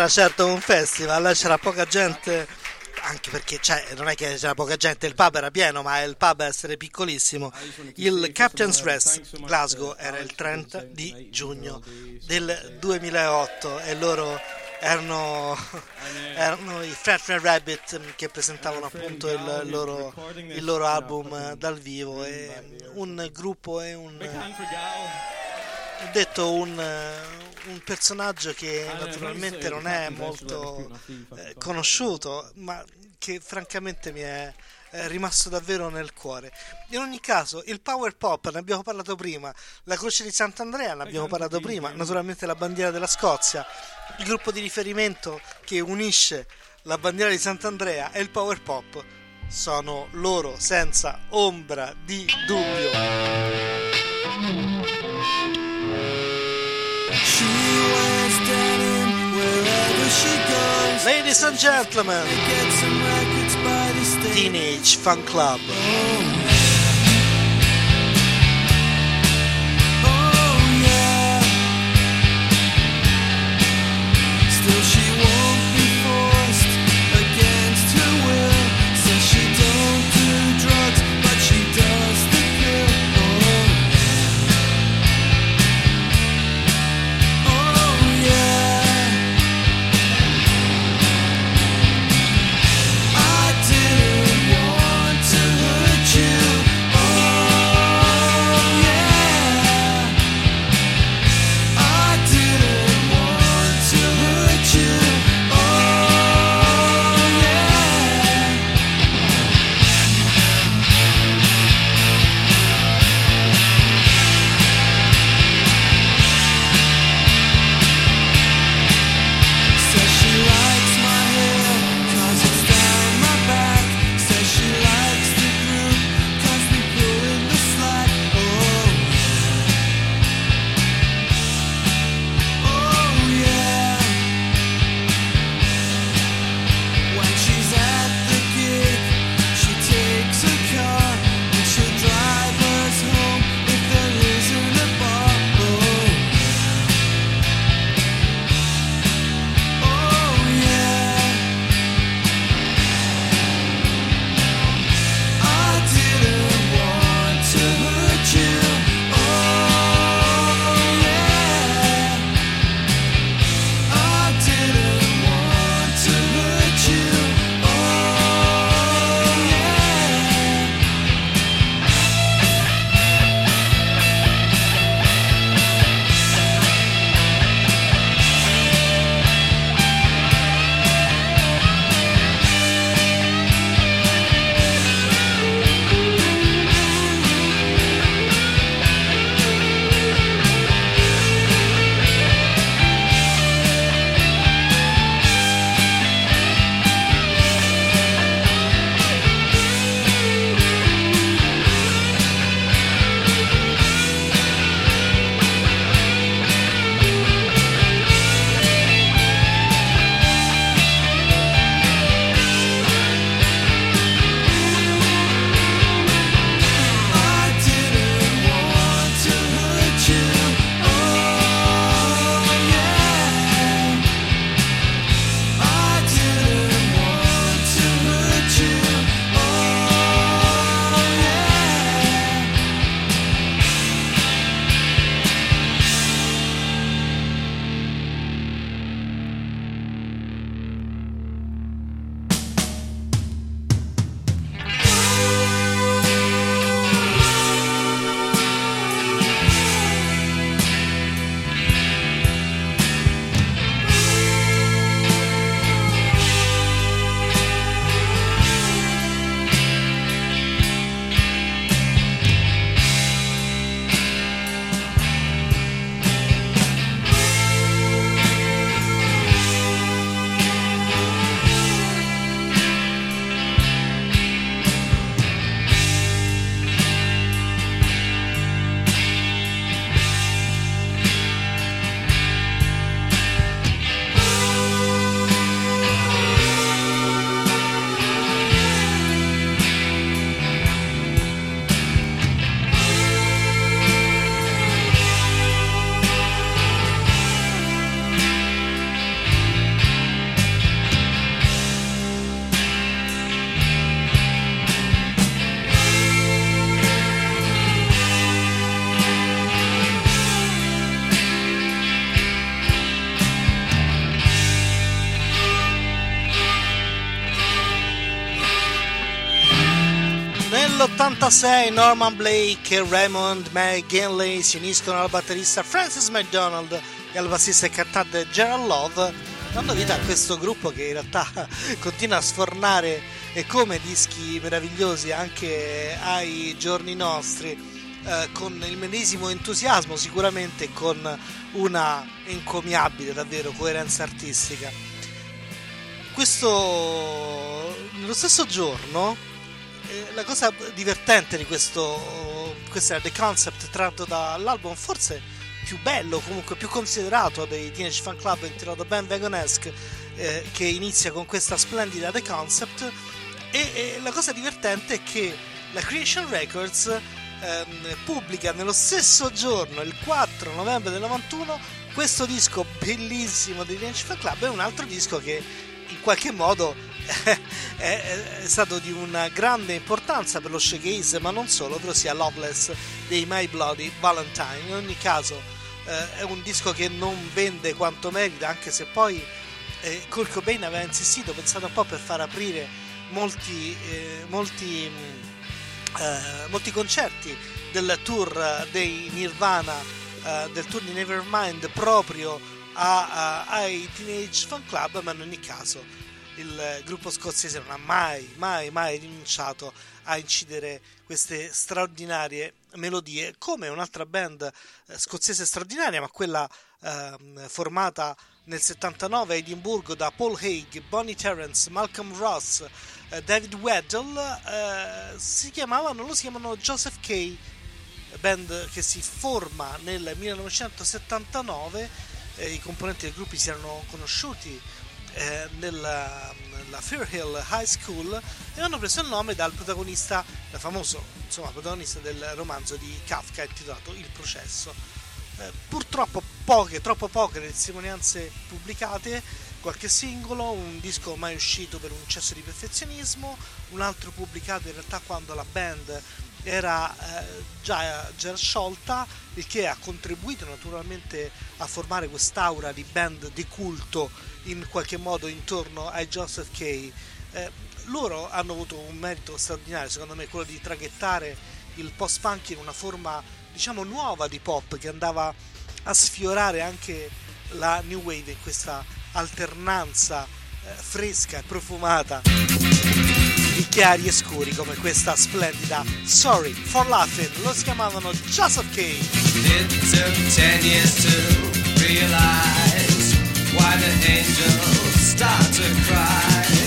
Era certo un festival, c'era poca gente, anche perché cioè, non è che c'era poca gente, il pub era pieno, ma il pub essere piccolissimo. Il Captain's Rest Glasgow era il 30 di giugno del 2008 e loro erano, erano i Fat Red Rabbit che presentavano appunto il loro, il loro album dal vivo e un gruppo e un ho detto un, eh, un personaggio che naturalmente non è molto eh, conosciuto, ma che francamente mi è eh, rimasto davvero nel cuore. In ogni caso, il Power Pop ne abbiamo parlato prima, la Croce di Sant'Andrea ne abbiamo parlato prima, naturalmente la bandiera della Scozia, il gruppo di riferimento che unisce la bandiera di Sant'Andrea e il Power Pop sono loro senza ombra di dubbio. Goes. Ladies and gentlemen, Get some records by the station. Teenage Fan Club. Still she Nell'86 Norman Blake e Raymond McGinley si uniscono al batterista Francis McDonald e al bassista e cantante Gerald Love, dando vita a questo gruppo che in realtà continua a sfornare e come dischi meravigliosi anche ai giorni nostri, eh, con il medesimo entusiasmo sicuramente con una encomiabile davvero coerenza artistica. Questo nello stesso giorno eh, la cosa divertente di questo questo era The Concept tratto dall'album forse più bello comunque più considerato dei Teenage Fan Club intitolato Band Vagonesque eh, che inizia con questa splendida The Concept. E, e la cosa divertente è che la Creation Records ehm, pubblica nello stesso giorno, il 4 novembre del 91, questo disco bellissimo di Range Fan Club e un altro disco che in qualche modo è, è stato di una grande importanza per lo shoegaze, ma non solo, ovvero sia Loveless dei My Bloody Valentine. In ogni caso eh, è un disco che non vende quanto merita, anche se poi eh, Kurt Cobain aveva insistito, pensato un po' per far aprire molti, eh, molti, eh, molti concerti del tour dei Nirvana, eh, del tour di Nevermind proprio a- a- ai Teenage Fan Club, ma in ogni caso il gruppo scozzese non ha mai, mai, mai rinunciato a incidere queste straordinarie melodie, come un'altra band eh, scozzese straordinaria, ma quella ehm, formata nel 79 a Edimburgo da Paul Haig, Bonnie Terrence, Malcolm Ross, eh, David Weddle, eh, si chiamavano, loro si chiamano Joseph Kay, band che si forma nel 1979, eh, i componenti del gruppo si erano conosciuti eh, nella, nella Fair Hill High School e hanno preso il nome dal protagonista, dal famoso insomma, protagonista del romanzo di Kafka intitolato Il processo. Eh, purtroppo poche, troppo poche testimonianze pubblicate, qualche singolo, un disco mai uscito per un eccesso di perfezionismo, un altro pubblicato in realtà quando la band era eh, già, già sciolta, il che ha contribuito naturalmente a formare quest'aura di band di culto in qualche modo intorno ai Joseph Kay. Eh, loro hanno avuto un merito straordinario, secondo me, quello di traghettare il post-punk in una forma, diciamo, nuova di pop che andava a sfiorare anche la new wave in questa alternanza eh, fresca e profumata di chiari e scuri come questa splendida Sorry for Laughing. Lo chiamavano Joseph Kay. Why the angels start to cry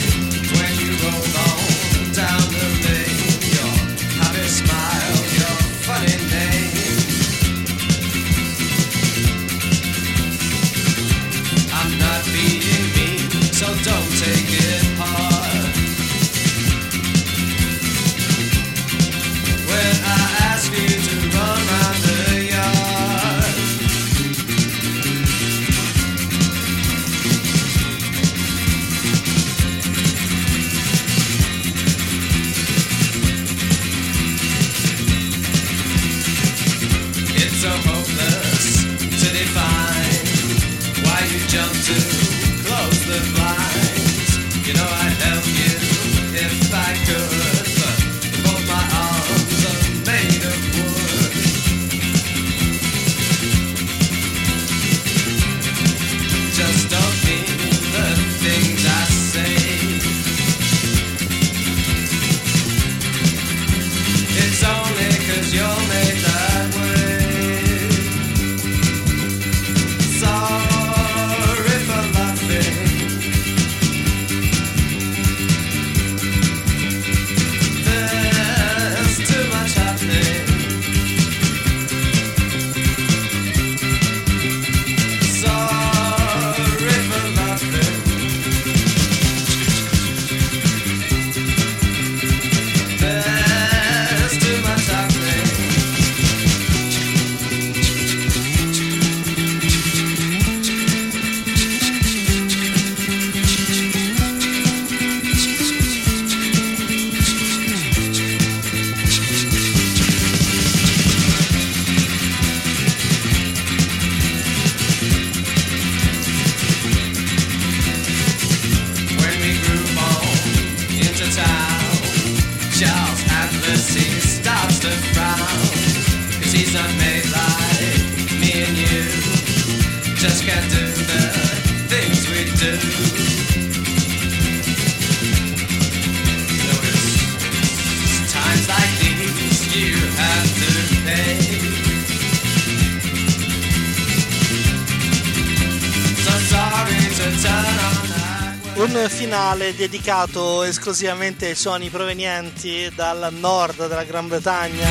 Finale dedicato esclusivamente ai suoni provenienti dal nord della Gran Bretagna.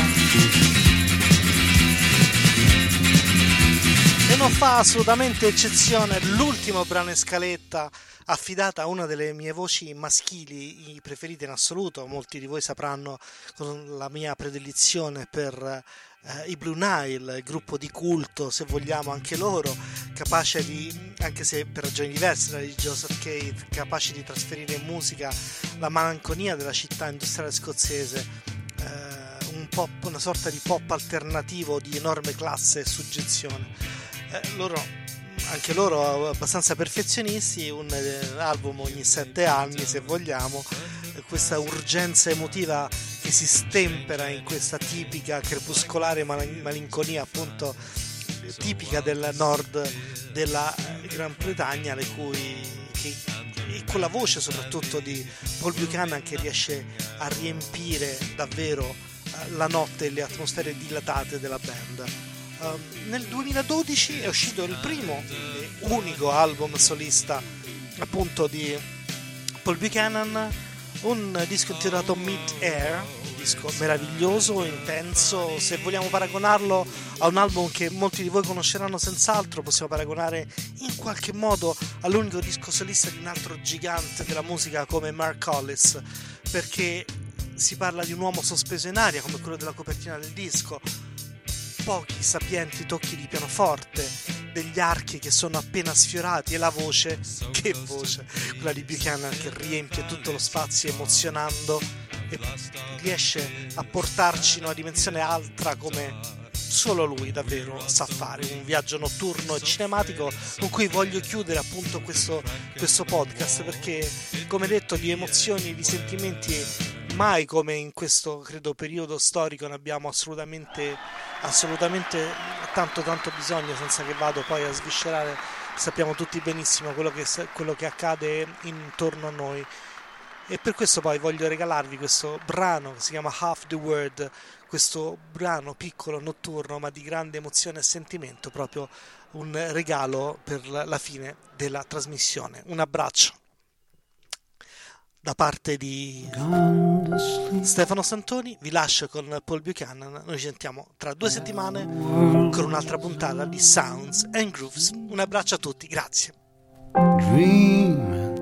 E non fa assolutamente eccezione l'ultimo brano in scaletta affidata a una delle mie voci maschili preferite in assoluto. Molti di voi sapranno la mia predilizione per eh, i Blue Nile, il gruppo di culto, se vogliamo anche loro, capace di, anche se per ragioni diverse da di Joseph Cade, capace di trasferire in musica la malinconia della città industriale scozzese. eh, un pop, una sorta di pop alternativo di enorme classe e suggezione. Eh, loro, anche loro abbastanza perfezionisti, un eh, album ogni sette anni se vogliamo, eh, questa urgenza emotiva che si stempera in questa tipica crepuscolare mal- malinconia appunto tipica del nord della Gran Bretagna, le cui, che, e con la voce soprattutto di Paul Buchanan che riesce a riempire davvero eh, la notte e le atmosfere dilatate della band. Um, nel 2012 è uscito il primo e unico album solista appunto di Paul Buchanan, un disco intitolato Mid Air, un disco meraviglioso, intenso, se vogliamo paragonarlo a un album che molti di voi conosceranno senz'altro, possiamo paragonare in qualche modo all'unico disco solista di un altro gigante della musica come Mark Hollis, perché si parla di un uomo sospeso in aria come quello della copertina del disco, pochi sapienti tocchi di pianoforte, degli archi che sono appena sfiorati e la voce, che voce, quella di Buchanan che riempie tutto lo spazio emozionando e riesce a portarci in una dimensione altra come solo lui davvero sa fare, un viaggio notturno e cinematico con cui voglio chiudere appunto questo, questo podcast perché come detto di emozioni di sentimenti mai come in questo credo periodo storico ne abbiamo assolutamente assolutamente tanto tanto bisogno senza che vado poi a sviscerare. Sappiamo tutti benissimo quello che, quello che accade intorno a noi. E per questo poi voglio regalarvi questo brano che si chiama Half the Word questo brano piccolo notturno ma di grande emozione e sentimento proprio un regalo per la fine della trasmissione. Un abbraccio da parte di Stefano Santoni. Vi lascio con Paul Buchanan. Noi ci sentiamo tra due settimane con un'altra puntata di Sounds and Grooves. Un abbraccio a tutti grazie. Dreaming